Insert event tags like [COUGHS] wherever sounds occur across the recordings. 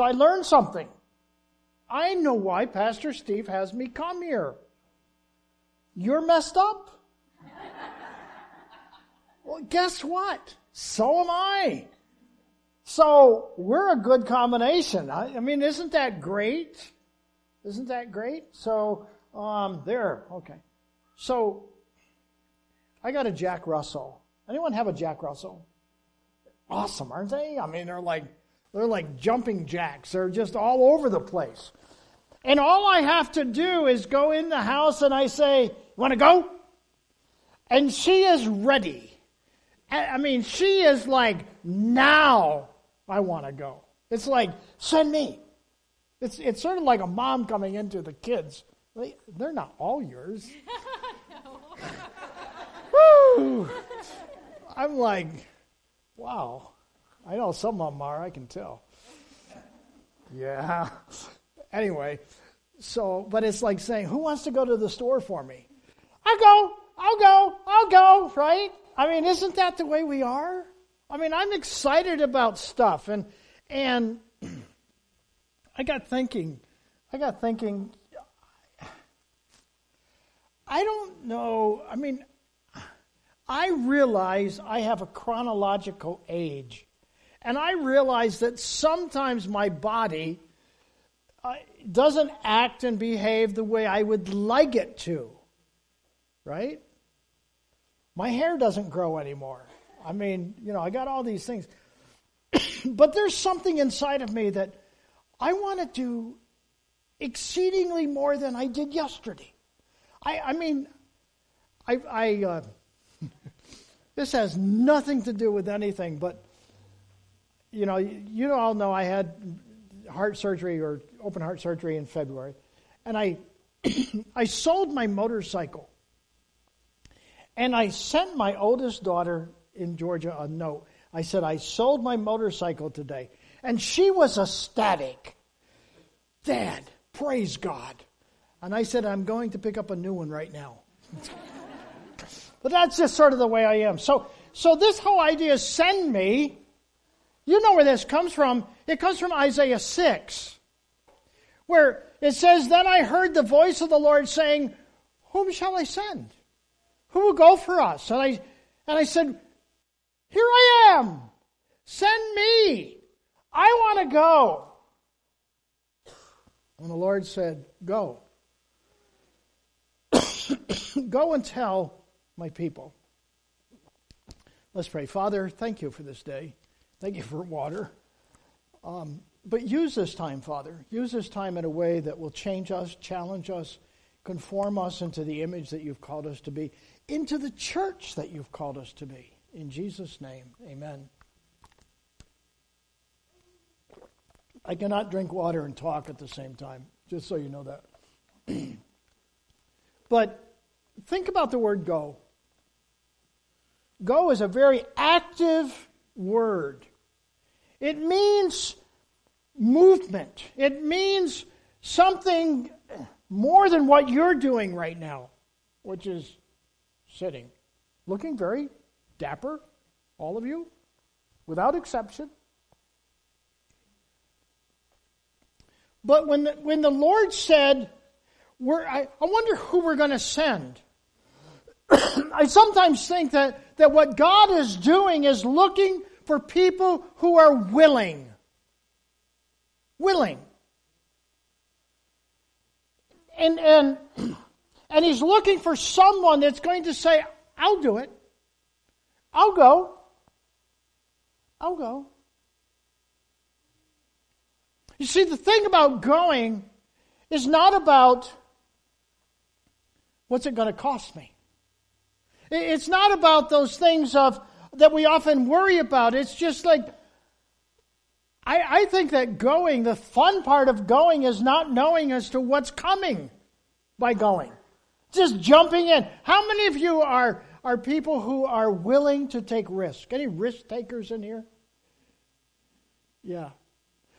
So I learned something. I know why Pastor Steve has me come here. You're messed up? well, guess what? So am I. So we're a good combination. I, I mean, isn't that great? Isn't that great? So, um, there, okay. So, I got a Jack Russell. Anyone have a Jack Russell? Awesome, aren't they? I mean, they're like, they're like jumping jacks. They're just all over the place. And all I have to do is go in the house and I say, You want to go? And she is ready. I mean, she is like, Now I want to go. It's like, Send me. It's, it's sort of like a mom coming into the kids. They're not all yours. [LAUGHS] Woo! I'm like, wow. I know some of them are, I can tell. Yeah. Anyway, so, but it's like saying, who wants to go to the store for me? I'll go, I'll go, I'll go, right? I mean, isn't that the way we are? I mean, I'm excited about stuff and, and [CLEARS THROAT] I got thinking, I got thinking, I don't know, I mean, I realize I have a chronological age. And I realize that sometimes my body uh, doesn't act and behave the way I would like it to. Right? My hair doesn't grow anymore. I mean, you know, I got all these things. [COUGHS] but there's something inside of me that I want to do exceedingly more than I did yesterday. I, I mean, I, I uh, [LAUGHS] this has nothing to do with anything, but you know, you all know I had heart surgery or open heart surgery in February, and I [CLEARS THROAT] I sold my motorcycle, and I sent my oldest daughter in Georgia a note. I said I sold my motorcycle today, and she was ecstatic. Dad, praise God. And I said, I'm going to pick up a new one right now. [LAUGHS] but that's just sort of the way I am. So, so this whole idea, send me, you know where this comes from. It comes from Isaiah 6, where it says, Then I heard the voice of the Lord saying, Whom shall I send? Who will go for us? And I, and I said, Here I am. Send me. I want to go. And the Lord said, Go. [COUGHS] Go and tell my people. Let's pray. Father, thank you for this day. Thank you for water. Um, but use this time, Father. Use this time in a way that will change us, challenge us, conform us into the image that you've called us to be, into the church that you've called us to be. In Jesus' name, amen. I cannot drink water and talk at the same time, just so you know that. [CLEARS THROAT] but think about the word go. Go is a very active word. It means movement. It means something more than what you're doing right now, which is sitting, looking very dapper, all of you, without exception. But when the, when the Lord said, we're, I, I wonder who we're going to send. [CLEARS THROAT] I sometimes think that, that what God is doing is looking for people who are willing. Willing. And, and, [CLEARS THROAT] and He's looking for someone that's going to say, I'll do it. I'll go. I'll go. You see, the thing about going is not about what's it going to cost me. It's not about those things of that we often worry about. It's just like I, I think that going, the fun part of going is not knowing as to what's coming by going. Just jumping in. How many of you are, are people who are willing to take risk? Any risk takers in here? Yeah.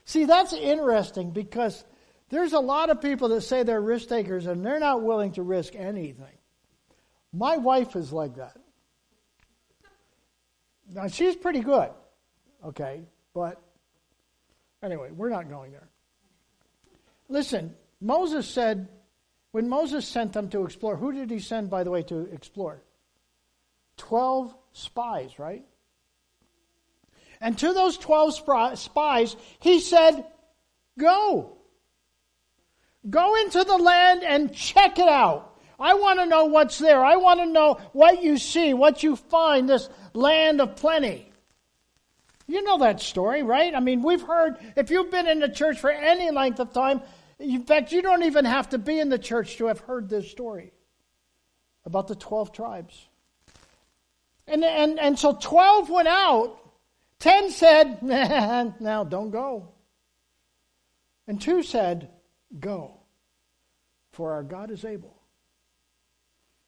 See, that's interesting because there's a lot of people that say they're risk takers and they're not willing to risk anything. My wife is like that. Now, she's pretty good, okay, but Anyway, we're not going there. Listen, Moses said, when Moses sent them to explore, who did he send, by the way, to explore? Twelve spies, right? And to those 12 spies, he said, Go. Go into the land and check it out. I want to know what's there. I want to know what you see, what you find, this land of plenty. You know that story, right? I mean, we've heard, if you've been in the church for any length of time, in fact, you don't even have to be in the church to have heard this story about the 12 tribes. And, and, and so 12 went out, 10 said, [LAUGHS] "Man, now don't go. And 2 said, go, for our God is able.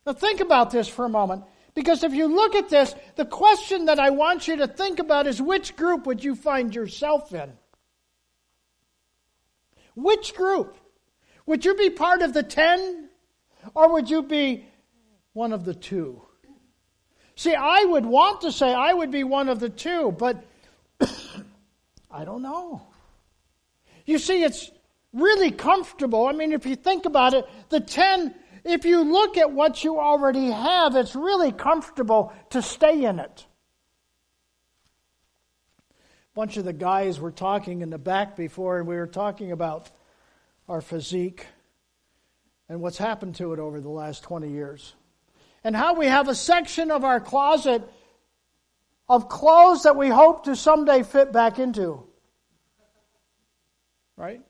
Now think about this for a moment. Because if you look at this, the question that I want you to think about is which group would you find yourself in? Which group? Would you be part of the ten? Or would you be one of the two? See, I would want to say I would be one of the two, but [COUGHS] I don't know. You see, it's really comfortable. I mean, if you think about it, the ten if you look at what you already have, it's really comfortable to stay in it. A bunch of the guys were talking in the back before, and we were talking about our physique and what's happened to it over the last 20 years. And how we have a section of our closet of clothes that we hope to someday fit back into. Right?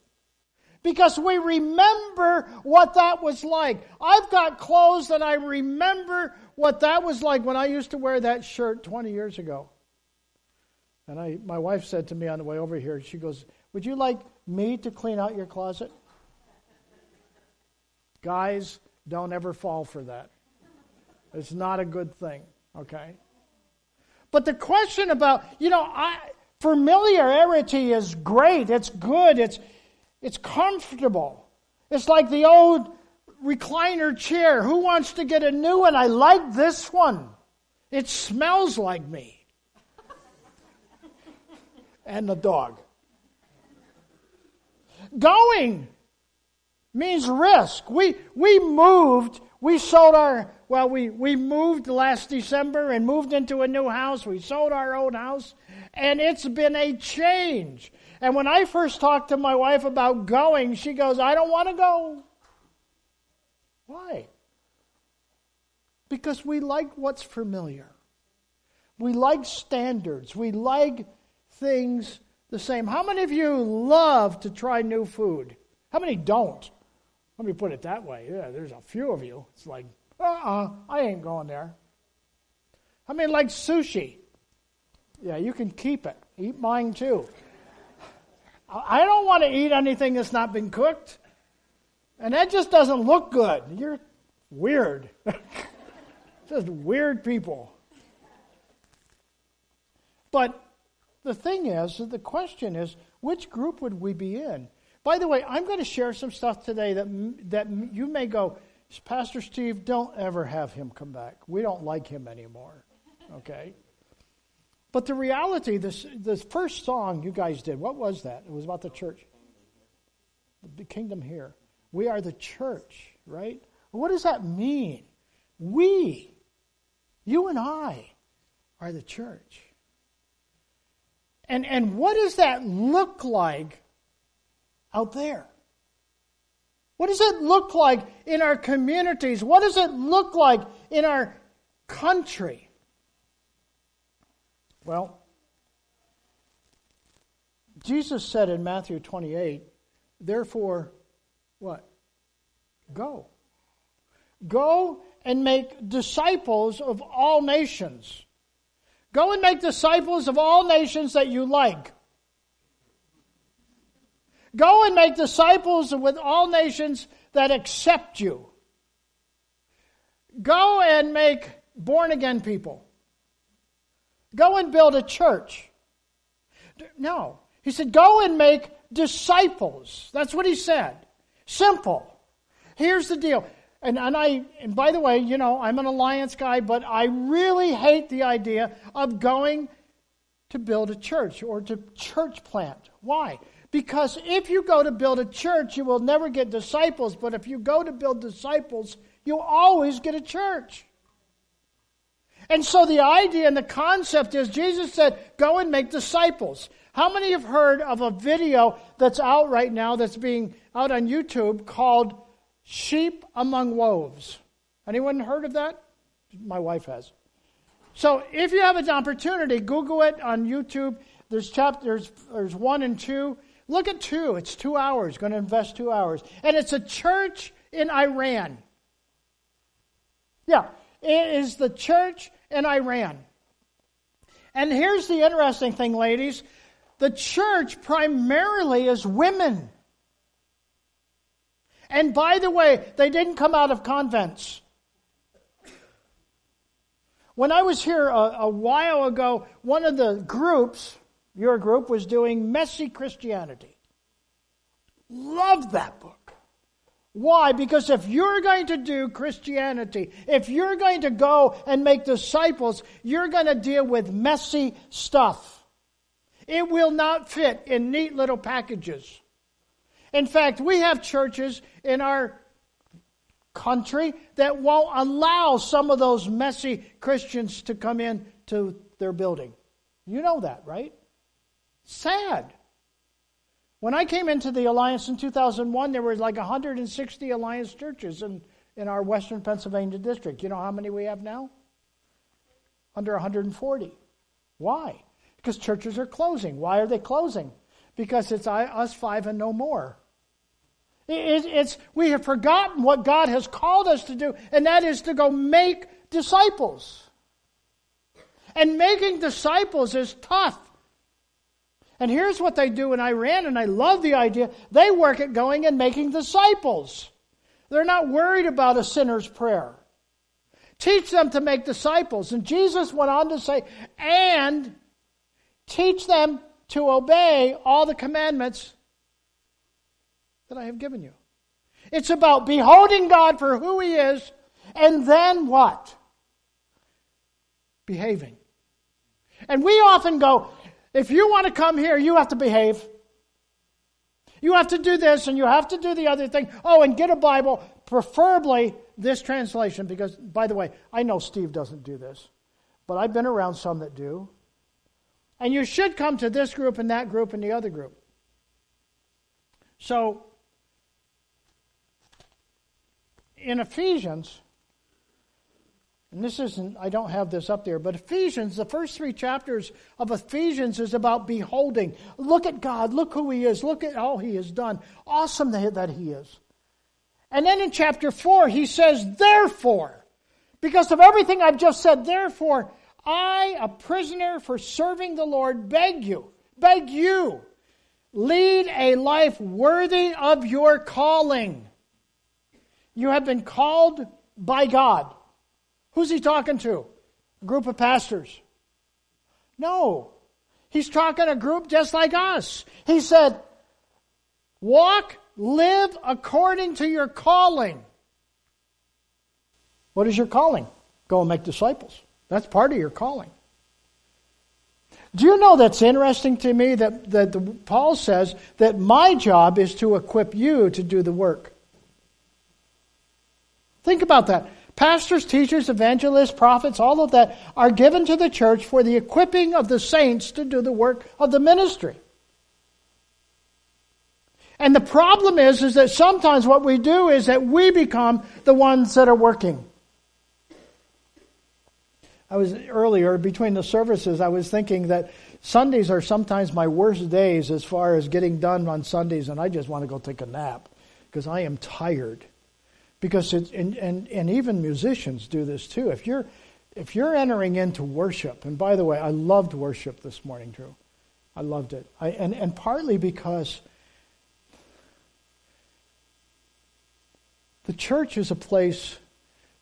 Because we remember what that was like. I've got clothes that I remember what that was like when I used to wear that shirt 20 years ago. And I, my wife said to me on the way over here, she goes, Would you like me to clean out your closet? Guys, don't ever fall for that. It's not a good thing, okay? But the question about, you know, I, familiarity is great, it's good, it's, it's comfortable. It's like the old recliner chair. Who wants to get a new one? I like this one. It smells like me. and the dog. Going means risk. We, we moved, we sold our, well, we, we moved last December and moved into a new house. We sold our old house, and it's been a change. And when I first talked to my wife about going, she goes, I don't want to go. Why? Because we like what's familiar. We like standards. We like things the same. How many of you love to try new food? How many don't? Let me put it that way. Yeah, there's a few of you. It's like, uh uh-uh, uh I ain't going there. How many like sushi? Yeah, you can keep it. Eat mine too. I don't want to eat anything that's not been cooked. And that just doesn't look good. You're weird. [LAUGHS] just weird people. But the thing is, the question is, which group would we be in? By the way, I'm going to share some stuff today that, that you may go, Pastor Steve, don't ever have him come back. We don't like him anymore. Okay? But the reality, this, this first song you guys did, what was that? It was about the church. The kingdom here. We are the church, right? What does that mean? We, you and I, are the church. And, and what does that look like out there? What does it look like in our communities? What does it look like in our country? Well, Jesus said in Matthew 28, therefore, what? Go. Go and make disciples of all nations. Go and make disciples of all nations that you like. Go and make disciples with all nations that accept you. Go and make born again people. Go and build a church. No. He said, go and make disciples. That's what he said. Simple. Here's the deal. And, and I and by the way, you know, I'm an alliance guy, but I really hate the idea of going to build a church or to church plant. Why? Because if you go to build a church, you will never get disciples. But if you go to build disciples, you always get a church. And so the idea and the concept is Jesus said, go and make disciples. How many have heard of a video that's out right now that's being out on YouTube called Sheep Among Wolves? Anyone heard of that? My wife has. So if you have an opportunity, Google it on YouTube. There's chapters, there's one and two. Look at two. It's two hours. Going to invest two hours. And it's a church in Iran. Yeah, it is the church in Iran. And here's the interesting thing, ladies the church primarily is women. And by the way, they didn't come out of convents. When I was here a, a, while ago, one of the groups, your group, was doing Messy Christianity. Loved that book. Why? Because if you're going to do Christianity, if you're going to go and make disciples, you're going to deal with messy stuff. It will not fit in neat little packages. In fact, we have churches in our country that won't allow some of those messy Christians to come in to their building. You know that, right? Sad. When I came into the Alliance in 2001, there were like 160 Alliance churches in, in our Western Pennsylvania district. You know how many we have now? Under 140. Why? Because churches are closing. Why are they closing? Because it's us five and no more. It, it's, we have forgotten what God has called us to do, and that is to go make disciples. And making disciples is tough. And here's what they do in Iran, and I love the idea. They work at going and making disciples. They're not worried about a sinner's prayer. Teach them to make disciples. And Jesus went on to say, and teach them to obey all the commandments that I have given you. It's about beholding God for who He is, and then what? Behaving. And we often go, if you want to come here, you have to behave. You have to do this and you have to do the other thing. Oh, and get a Bible, preferably this translation, because, by the way, I know Steve doesn't do this, but I've been around some that do. And you should come to this group and that group and the other group. So, in Ephesians, and this isn't, I don't have this up there, but Ephesians, the first three chapters of Ephesians is about beholding. Look at God. Look who He is. Look at all He has done. Awesome that He is. And then in chapter 4, He says, Therefore, because of everything I've just said, therefore, I, a prisoner for serving the Lord, beg you, beg you, lead a life worthy of your calling. You have been called by God. Who's he talking to? A group of pastors. No. He's talking a group just like us. He said, Walk, live according to your calling. What is your calling? Go and make disciples. That's part of your calling. Do you know that's interesting to me that, that the, Paul says that my job is to equip you to do the work? Think about that. Pastors, teachers, evangelists, prophets, all of that are given to the church for the equipping of the saints to do the work of the ministry. And the problem is, is that sometimes what we do is that we become the ones that are working. I was earlier between the services, I was thinking that Sundays are sometimes my worst days as far as getting done on Sundays, and I just want to go take a nap because I am tired because it's, and, and, and even musicians do this too. If you're, if you're entering into worship, and by the way, I loved worship this morning, Drew. I loved it. I, and, and partly because the church is a place,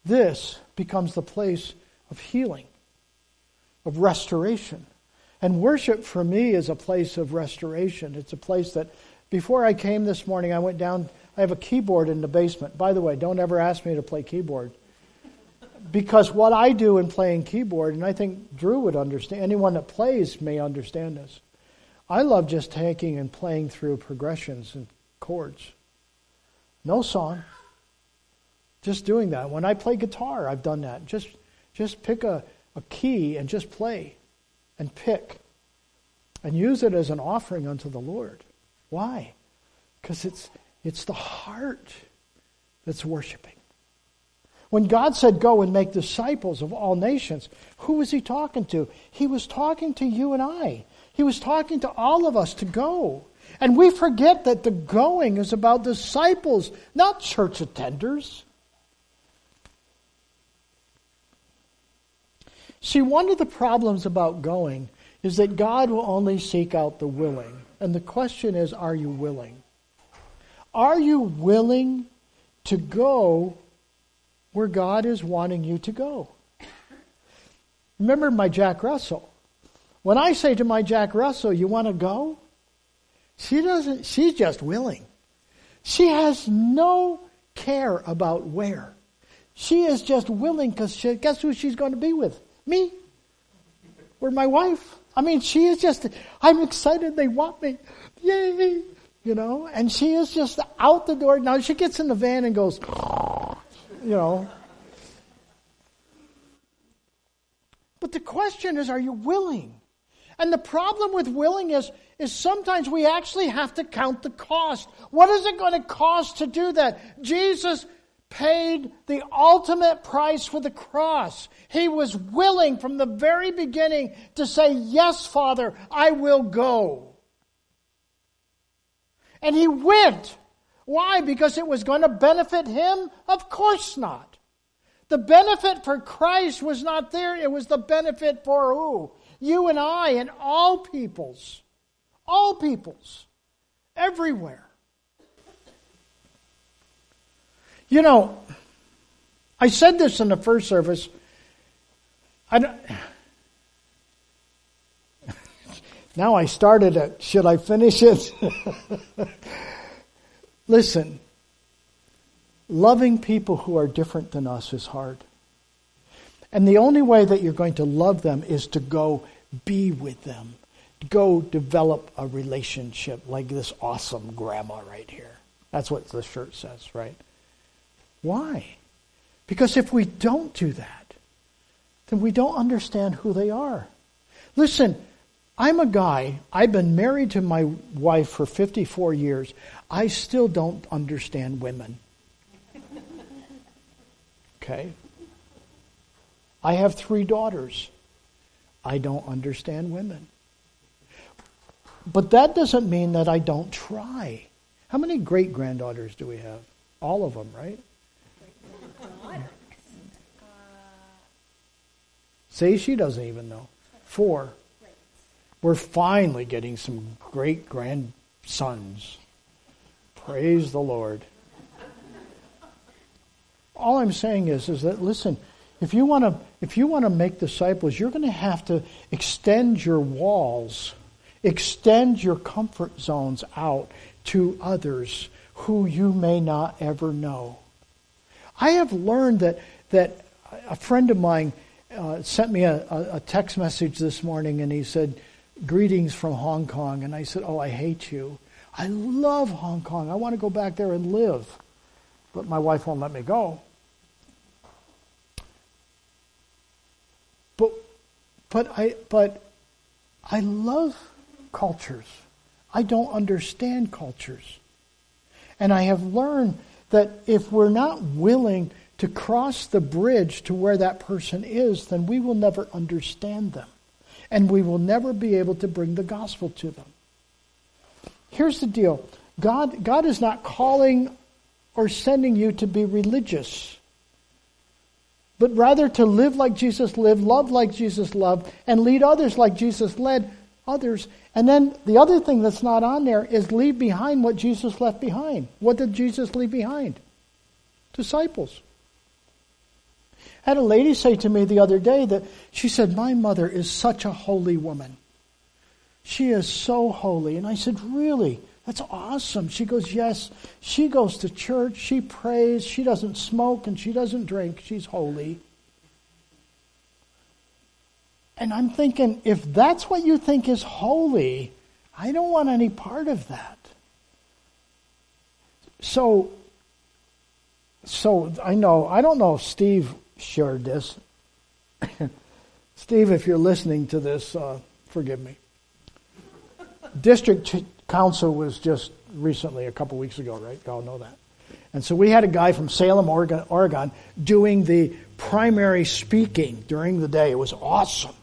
this becomes the place of healing, of restoration. And worship for me is a place of restoration. It's a place that, before I came this morning, I went down I have a keyboard in the basement. By the way, don't ever ask me to play keyboard. Because what I do in playing keyboard, and I think Drew would understand, anyone that plays may understand this. I love just taking and playing through progressions and chords. No song. Just doing that. When I play guitar, I've done that. Just, just pick a, a key and just play and pick and use it as an offering unto the Lord. Why? Because it's, it's the heart that's worshiping. When God said, Go and make disciples of all nations, who was he talking to? He was talking to you and I. He was talking to all of us to go. And we forget that the going is about disciples, not church attenders. See, one of the problems about going is that God will only seek out the willing. And the question is, are you willing? Are you willing to go where God is wanting you to go? Remember my Jack Russell. When I say to my Jack Russell, you want to go? She doesn't, she's just willing. She has no care about where. She is just willing because she. guess who she's going to be with? Me. Or my wife. I mean, she is just, I'm excited they want me. Yay! You know, and she is just out the door. Now she gets in the van and goes, you know. But the question is, are you willing? And the problem with willing is, is sometimes we actually have to count the cost. What is it going to cost to do that? Jesus paid the ultimate price for the cross. He was willing from the very beginning to say, Yes, Father, I will go. And he went. Why? Because it was going to benefit him? Of course not. The benefit for Christ was not there, it was the benefit for who? You and I and all peoples. All peoples. Everywhere. You know, I said this in the first service. I now I started it. Should I finish it? [LAUGHS] Listen, loving people who are different than us is hard. And the only way that you're going to love them is to go be with them. Go develop a relationship like this awesome grandma right here. That's what the shirt says, right? Why? Because if we don't do that, then we don't understand who they are. Listen, I'm a guy, I've been married to my wife for 54 years. I still don't understand women. Okay? I have three daughters. I don't understand women. But that doesn't mean that I don't try. How many great granddaughters do we have? All of them, right? Uh, See, she doesn't even know. Four. We're finally getting some great grandsons. Praise the Lord. All I'm saying is, is that listen, if you want to if you want to make disciples, you're going to have to extend your walls, extend your comfort zones out to others who you may not ever know. I have learned that that a friend of mine uh, sent me a, a text message this morning, and he said, "Greetings from Hong Kong." And I said, "Oh, I hate you. I love Hong Kong. I want to go back there and live, but my wife won't let me go." But, but I, but I love cultures. I don't understand cultures. And I have learned that if we're not willing to cross the bridge to where that person is, then we will never understand them. And we will never be able to bring the gospel to them. Here's the deal God, God is not calling or sending you to be religious but rather to live like Jesus lived, love like Jesus loved, and lead others like Jesus led others. And then the other thing that's not on there is leave behind what Jesus left behind. What did Jesus leave behind? Disciples. Had a lady say to me the other day that she said, My mother is such a holy woman. She is so holy. And I said, Really? That's awesome. She goes, Yes. She goes to church. She prays. She doesn't smoke and she doesn't drink. She's holy. And I'm thinking, if that's what you think is holy, I don't want any part of that. So, so I know, I don't know if Steve shared this. [COUGHS] Steve, if you're listening to this, uh, forgive me. District Council was just recently, a couple weeks ago, right? Y'all know that. And so we had a guy from Salem, Oregon, Oregon, doing the primary speaking during the day. It was awesome.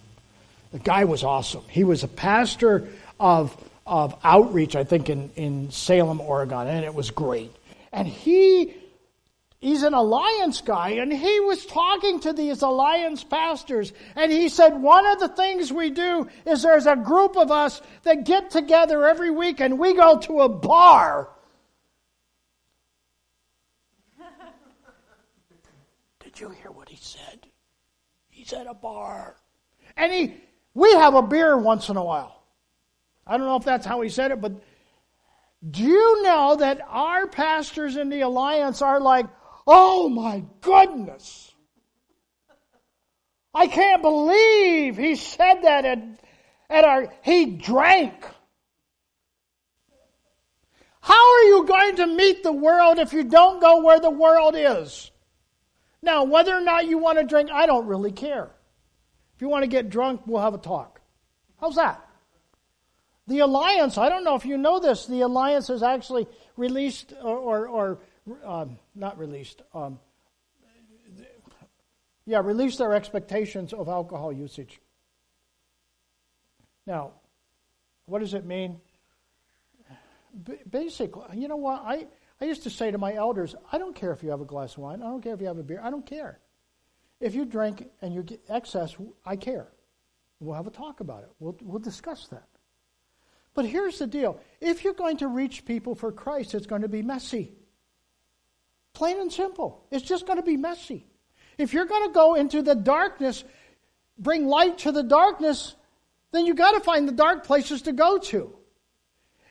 The guy was awesome. He was a pastor of, of outreach, I think, in, in Salem, Oregon, and it was great. And he he's an alliance guy and he was talking to these alliance pastors and he said one of the things we do is there's a group of us that get together every week and we go to a bar. [LAUGHS] Did you hear what he said? He's at a bar. And he we have a beer once in a while. I don't know if that's how he said it but do you know that our pastors in the alliance are like Oh my goodness. I can't believe he said that at, at our, he drank. How are you going to meet the world if you don't go where the world is? Now, whether or not you want to drink, I don't really care. If you want to get drunk, we'll have a talk. How's that? The Alliance, I don't know if you know this, the Alliance has actually released or, or, or um, not released, um, yeah, released their expectations of alcohol usage. Now, what does it mean? B- basically, you know what? I, I used to say to my elders, I don't care if you have a glass of wine. I don't care if you have a beer. I don't care. If you drink and you get excess, I care. We'll have a talk about it. We'll, we'll discuss that. But here's the deal if you're going to reach people for Christ, it's going to be messy. Plain and simple. It's just going to be messy. If you're going to go into the darkness, bring light to the darkness, then you got to find the dark places to go to.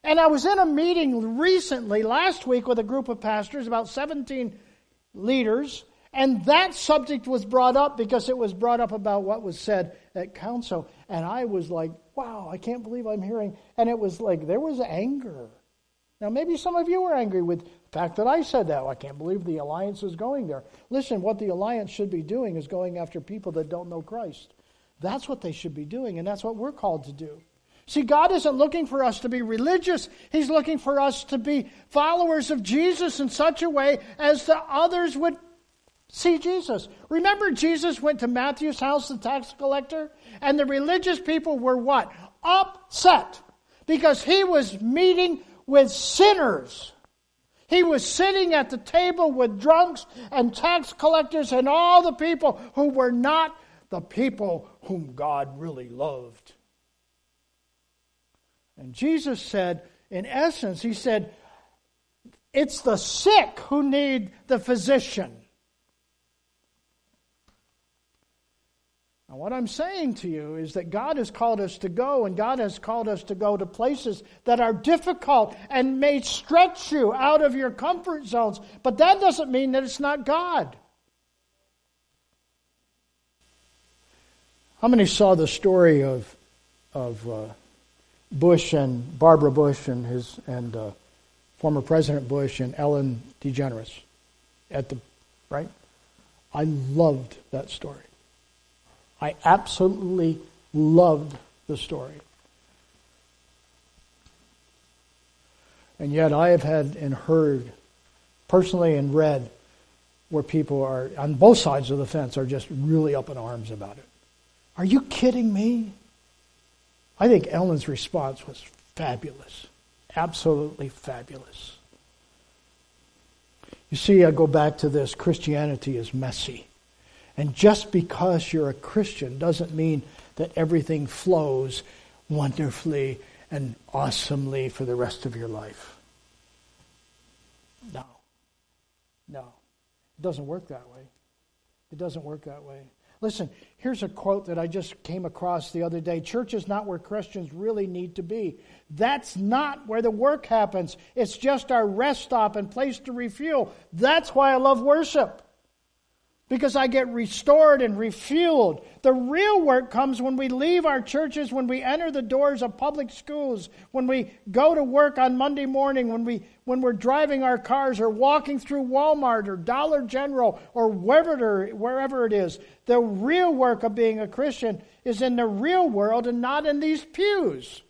And I was in a meeting recently, last week, with a group of pastors, about 17 leaders, and that subject was brought up because it was brought up about what was said at council. And I was like, wow, I can't believe I'm hearing. And it was like, there was anger. Now, maybe some of you were angry with fact that I said that. I can't believe the alliance is going there. Listen, what the alliance should be doing is going after people that don't know Christ. That's what they should be doing, and that's what we're called to do. See, God isn't looking for us to be religious. He's looking for us to be followers of Jesus in such a way as the others would see Jesus. Remember, Jesus went to Matthew's house, the tax collector, and the religious people were what? Upset because he was meeting with sinners. He was sitting at the table with drunks and tax collectors and all the people who were not the people whom God really loved. And Jesus said, in essence, He said, it's the sick who need the physician. Now, what I'm saying to you is that God has called us to go, and God has called us to go to places that are difficult and may stretch you out of your comfort zones. But that doesn't mean that it's not God. How many saw the story of, of uh, Bush and Barbara Bush and his and uh, former President Bush and Ellen DeGeneres at the right? I loved that story. I absolutely loved the story. And yet I have had and heard personally and read where people are on both sides of the fence are just really up in arms about it. Are you kidding me? I think Ellen's response was fabulous. Absolutely fabulous. You see, I go back to this Christianity is messy. And just because you're a Christian doesn't mean that everything flows wonderfully and awesomely for the rest of your life. No. No. It doesn't work that way. It doesn't work that way. Listen, here's a quote that I just came across the other day. Church is not where Christians really need to be. That's not where the work happens. It's just our rest stop and place to refuel. That's why I love worship. Because I get restored and refueled. The real work comes when we leave our churches, when we enter the doors of public schools, when we go to work on Monday morning, when, we, when we're driving our cars or walking through Walmart or Dollar General or wherever, wherever it is. The real work of being a Christian is in the real world and not in these pews.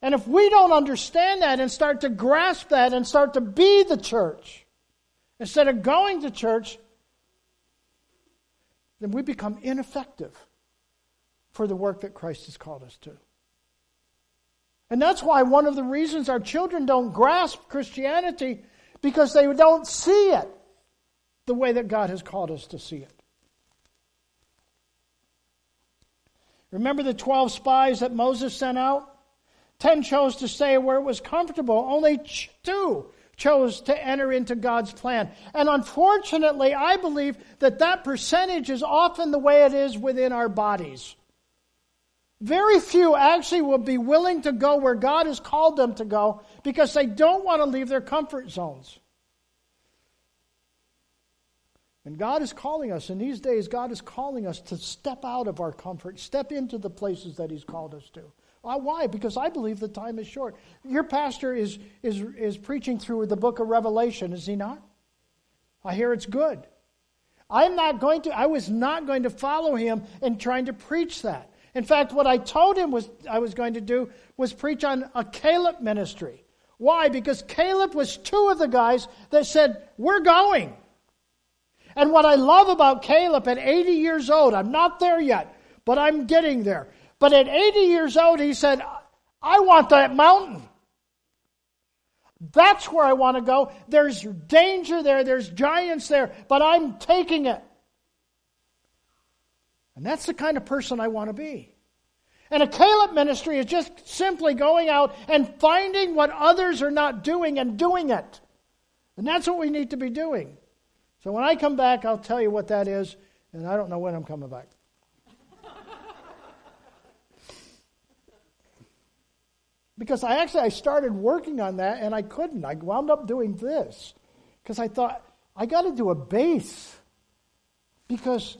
And if we don't understand that and start to grasp that and start to be the church, instead of going to church, then we become ineffective for the work that Christ has called us to. And that's why one of the reasons our children don't grasp Christianity because they don't see it the way that God has called us to see it. Remember the 12 spies that Moses sent out? Ten chose to stay where it was comfortable. Only two chose to enter into God's plan. And unfortunately, I believe that that percentage is often the way it is within our bodies. Very few actually will be willing to go where God has called them to go because they don't want to leave their comfort zones. And God is calling us, in these days, God is calling us to step out of our comfort, step into the places that He's called us to. Why? Because I believe the time is short. Your pastor is, is, is preaching through the book of Revelation, is he not? I hear it's good. I'm not going to, I was not going to follow him in trying to preach that. In fact, what I told him was I was going to do was preach on a Caleb ministry. Why? Because Caleb was two of the guys that said, We're going. And what I love about Caleb at 80 years old, I'm not there yet, but I'm getting there. But at 80 years old, he said, I want that mountain. That's where I want to go. There's danger there, there's giants there, but I'm taking it. And that's the kind of person I want to be. And a Caleb ministry is just simply going out and finding what others are not doing and doing it. And that's what we need to be doing. So when I come back, I'll tell you what that is, and I don't know when I'm coming back. Because I actually I started working on that and I couldn't. I wound up doing this because I thought I got to do a base because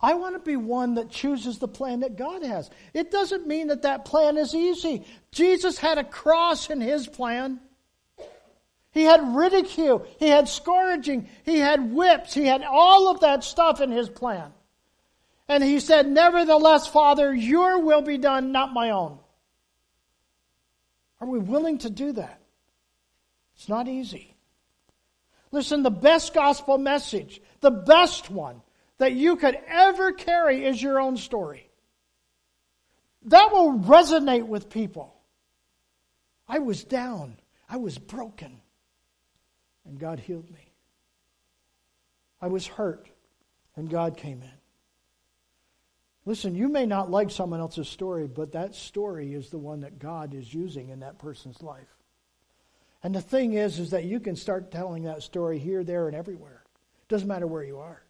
I want to be one that chooses the plan that God has. It doesn't mean that that plan is easy. Jesus had a cross in his plan. He had ridicule, he had scourging, he had whips, he had all of that stuff in his plan. And he said, Nevertheless, Father, your will be done, not my own. Are we willing to do that? It's not easy. Listen, the best gospel message, the best one that you could ever carry is your own story. That will resonate with people. I was down, I was broken, and God healed me. I was hurt, and God came in. Listen, you may not like someone else's story, but that story is the one that God is using in that person's life. And the thing is, is that you can start telling that story here, there, and everywhere. It doesn't matter where you are.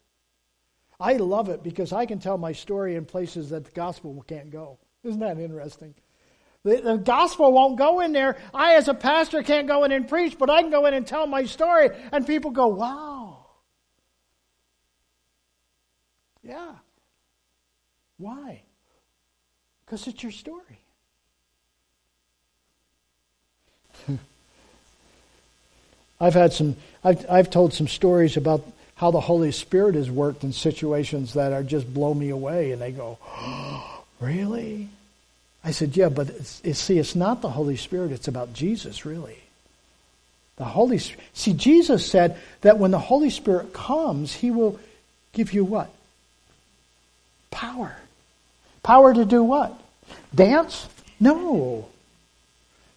I love it because I can tell my story in places that the gospel can't go. Isn't that interesting? The, the, gospel won't go in there. I, as a pastor, can't go in and preach, but I can go in and tell my story, and people go, wow. Yeah. Why? Because it's your story. [LAUGHS] I've had some, I've, I've told some stories about how the Holy Spirit has worked in situations that are just blow me away. And they go, oh, [GASPS] really? I said, yeah, but it's, it's, see, it's not the Holy Spirit. It's about Jesus, really. The Holy See, Jesus said that when the Holy Spirit comes, he will give you what? Power. Power to do what? Dance? No.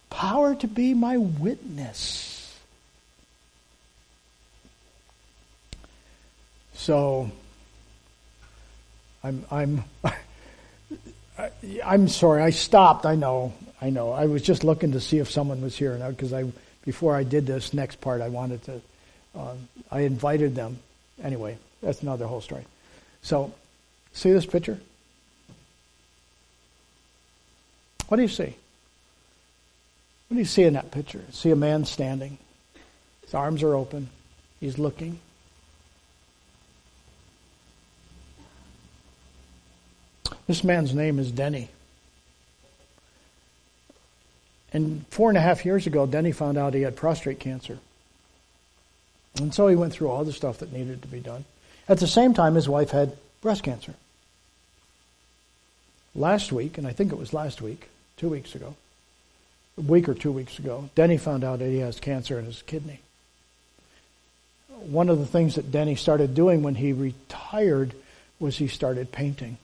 Power to be my witness. So I'm I'm [LAUGHS] I'm sorry. I stopped. I know. I know. I was just looking to see if someone was here because I before I did this next part, I wanted to. Uh, I invited them. Anyway, that's another whole story. So, see this picture? What do you see? What do you see in that picture? See a man standing. His arms are open. He's looking. This man's name is Denny. And four and a half years ago, Denny found out he had prostate cancer. And so he went through all the stuff that needed to be done. At the same time, his wife had breast cancer. Last week, and I think it was last week, two weeks ago, a week or two weeks ago, Denny found out that he has cancer in his kidney. One of the things that Denny started doing when he retired was he started painting.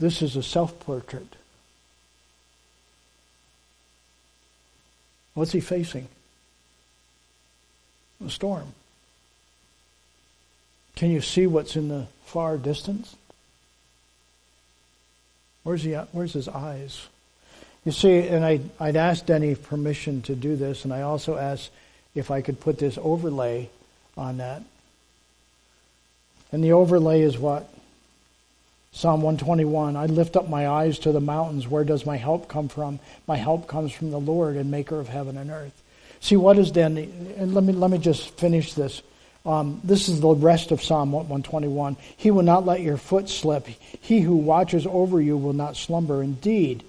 This is a self portrait. What's he facing? A storm. Can you see what's in the far distance? Where's he? Where's his eyes? You see, and I, I'd asked Denny permission to do this, and I also asked if I could put this overlay on that. And the overlay is what? Psalm 121 I lift up my eyes to the mountains. Where does my help come from? My help comes from the Lord and maker of heaven and earth. See, what is then, and let me, let me just finish this. Um, this is the rest of Psalm 121. He will not let your foot slip. He who watches over you will not slumber. Indeed,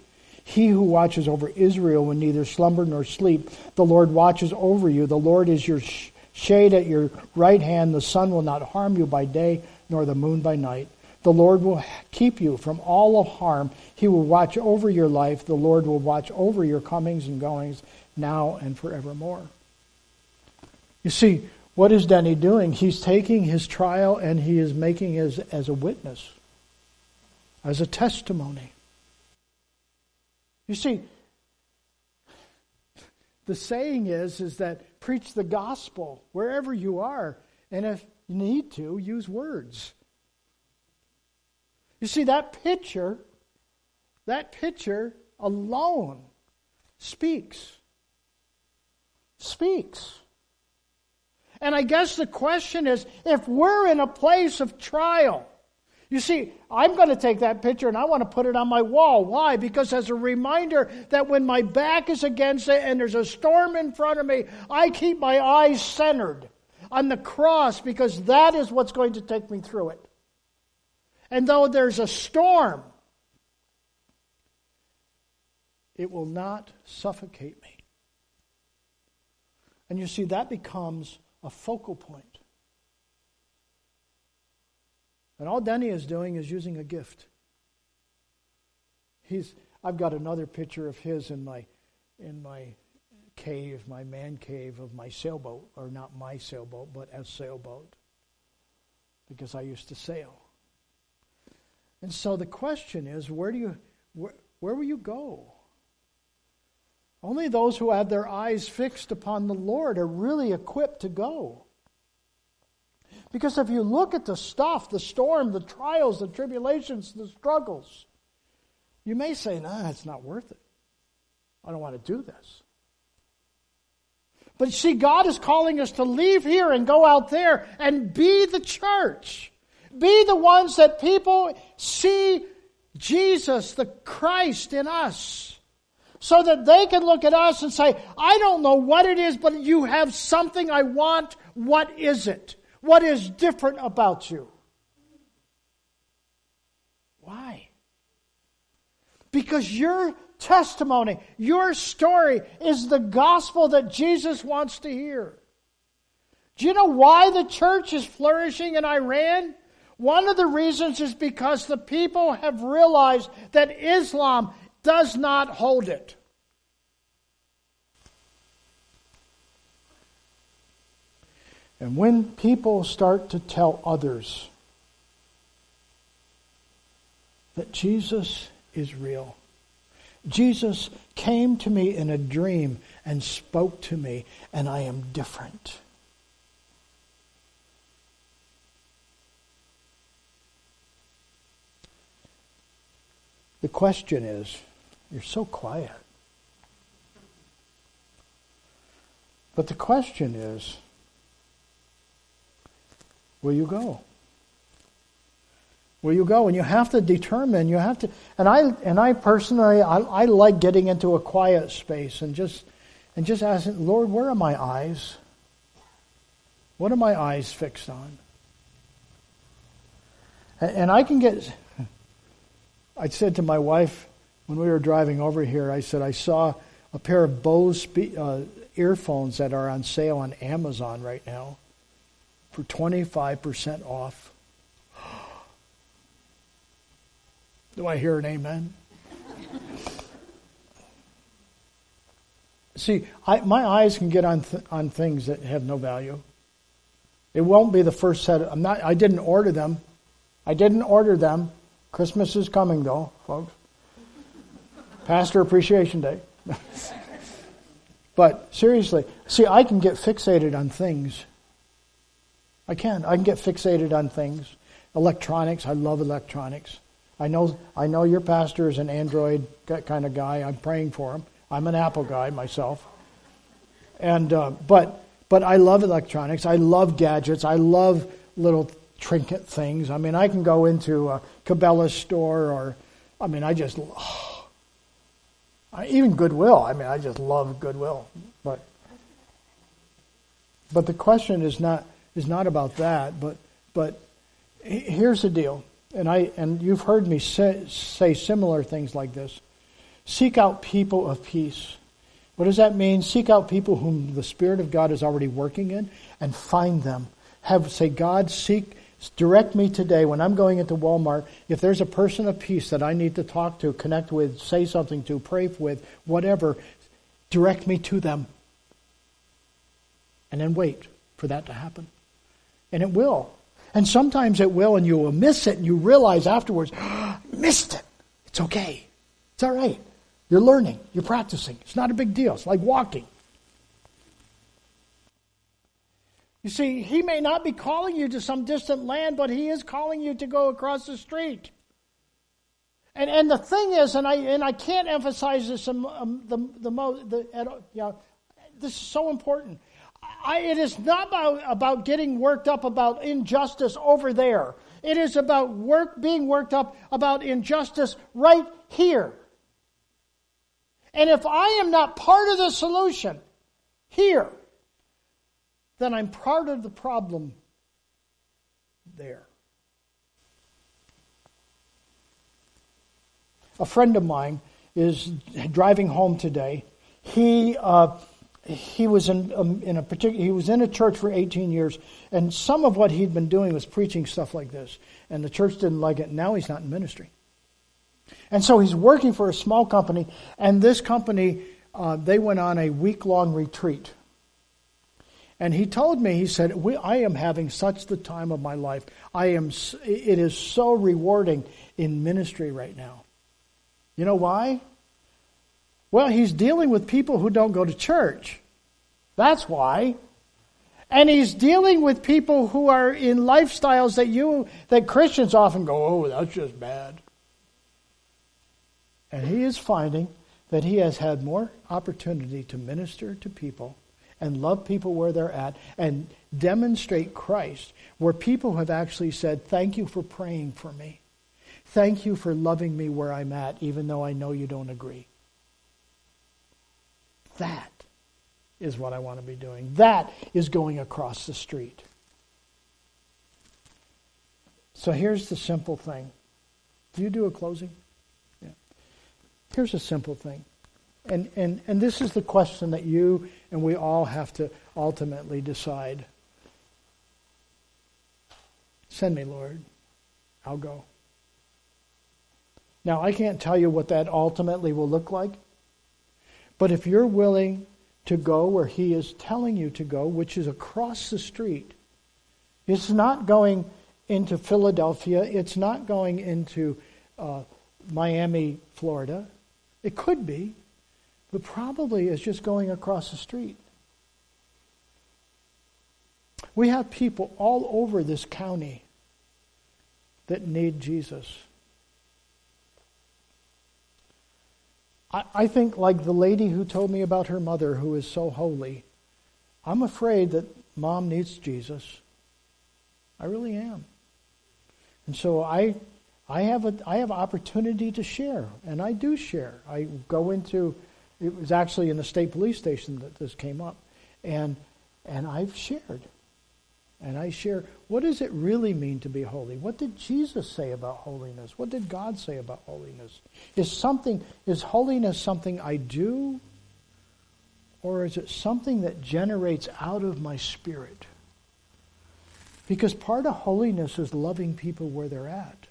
he who watches over Israel will neither slumber nor sleep. The Lord watches over you. The Lord is your sh- shade at your right hand. The sun will not harm you by day, nor the moon by night. The Lord will keep you from all of harm. He will watch over your life. The Lord will watch over your comings and goings now and forevermore. You see, what is Denny doing? He's taking his trial and he is making as, as a witness, as a testimony. You see, the saying is, is that preach the gospel wherever you are, and if you need to, use words. You see, that picture, that picture alone speaks. Speaks. And I guess the question is if we're in a place of trial, you see, I'm going to take that picture and I want to put it on my wall. Why? Because as a reminder that when my back is against it and there's a storm in front of me, I keep my eyes centered on the cross because that is what's going to take me through it. And though there's a storm, it will not suffocate me. And you see, that becomes a focal point. And all Denny is doing is using a gift. He's, I've got another picture of his in my, in my cave, my man cave of my sailboat, or not my sailboat, but a sailboat, because I used to sail. And so the question is, where do you where, where will you go? Only those who have their eyes fixed upon the Lord are really equipped to go. Because if you look at the stuff, the storm, the trials, the tribulations, the struggles, you may say, nah, it's not worth it. I don't want to do this. But see, God is calling us to leave here and go out there and be the church. Be the ones that people see Jesus, the Christ in us. So that they can look at us and say, I don't know what it is, but you have something I want. What is it? What is different about you? Why? Because your testimony, your story is the gospel that Jesus wants to hear. Do you know why the church is flourishing in Iran? One of the reasons is because the people have realized that Islam does not hold it. And when people start to tell others that Jesus is real, Jesus came to me in a dream and spoke to me, and I am different. The question is you're so quiet. But the question is will you go? Will you go? And you have to determine, you have to, and I, and I personally, I, I like getting into a quiet space and just, and just asking, Lord, where are my eyes? What are my eyes fixed on? And I can get. [LAUGHS] I said to my wife when we were driving over here, I said, I saw a pair of Bose spe- uh, earphones that are on sale on Amazon right now for 25% off. [GASPS] Do I hear an amen? [LAUGHS] See, I, my eyes can get on th- on things that have no value. It won't be the first set. Of, I'm not. I didn't order them. I didn't order them. Christmas is coming, though, folks. Pastor Appreciation Day. but seriously, see, I can get fixated on things. I can. I can get fixated on things. Electronics. I love electronics. I know. I know your pastor is an Android kind of guy. I'm praying for him. I'm an Apple guy myself. And uh, but but I love electronics. I love gadgets. I love little trinket things. I mean, I can go into a Cabela's store or, I mean, I just, oh, even Goodwill. I mean, I just love Goodwill. But but the question is not is not about that. But but here's the deal, and I and you've heard me say, say similar things like this. Seek out people of peace. What does that mean? Seek out people whom the Spirit of God is already working in and find them. Have say, God, seek direct me today when I'm going into Walmart. If there's a person of peace that I need to talk to, connect with, say something to, pray with, whatever, direct me to them. And then wait for that to happen. And it will. And sometimes it will, and you will miss it, and you realize afterwards, [GASPS] missed it. It's okay. It's all right. You're learning, you're practicing. It's not a big deal. It's like walking. You see, he may not be calling you to some distant land, but he is calling you to go across the street. And, and the thing is, and I, and I can't emphasize this um, um, the, the, the, the this is so important. I, it is not about, about getting worked up about injustice over there. It is about work being worked up about injustice right here. And if I am not part of the solution here, then I'm part of the problem there. A friend of mine is driving home today. He uh, he was in um, in a particular he was in a church for 18 years, and some of what he'd been doing was preaching stuff like this, and the church didn't like it. And now he's not in ministry, and so he's working for a small company, and this company uh, they went on a week long retreat and he told me, he said, I am having such the time of my life. I am, it is so rewarding in ministry right now. You know why? Well, he's dealing with people who don't go to church. That's why. And he's dealing with people who are in lifestyles that you, that Christians often go, oh, that's just bad. And he is finding that he has had more opportunity to minister to people and love people where they're at and demonstrate Christ, where people have actually said, Thank you for praying for me. Thank you for loving me where I'm at, even though I know you don't agree. That is what I want to be doing. That is going across the street. So here's the simple thing. Do you do a closing? Yeah. Here's a simple thing. And, and, and this is the question that you and we all have to ultimately decide. Send me, Lord. I'll go. Now, I can't tell you what that ultimately will look like, but if you're willing to go where He is telling you to go, which is across the street, it's not going into Philadelphia, it's not going into uh, Miami, Florida. It could be but probably is just going across the street. We have people all over this county that need Jesus. I, think, like the lady who told me about her mother who is so holy, I'm afraid that mom needs Jesus. I really am. And so I I have a I have opportunity to share, and I do share. I go into it was actually in the state police station that this came up. And, and I've shared. and I share what does it really mean to be holy? What did Jesus say about holiness? What did God say about holiness? Is something is holiness something I do or is it something that generates out of my spirit? Because part of holiness is loving people where they're at.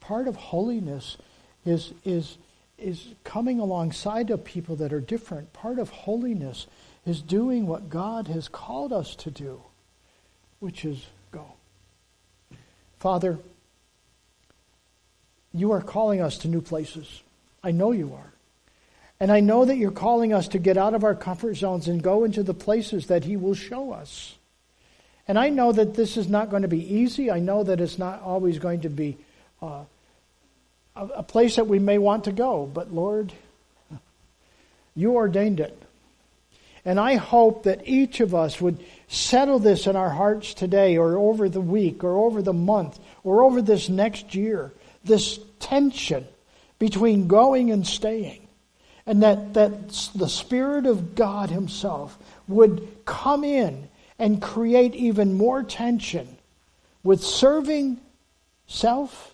Part of holiness is is is coming alongside of people that are different. Part of holiness is doing what God has called us to do which is go. Father, you are calling us to new places. I know you are. And I know that you're calling us to get out of our comfort zones and go into the places that He will show us. And I know that this is not going to be easy. I know that it's not always going to be uh, a, a place that we may want to go. But Lord, you ordained it. And I hope that each of us would settle this in our hearts today or over the week or over the month or over this next year. This tension between going and staying. And that, that the Spirit of God Himself would come in and create even more tension with serving self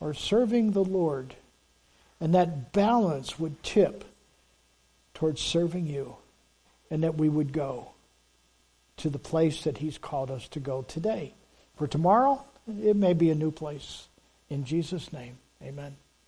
or serving the Lord. And that balance would tip towards serving you, and that we would go to the place that He's called us to go today. For tomorrow, it may be a new place. In Jesus' name, amen.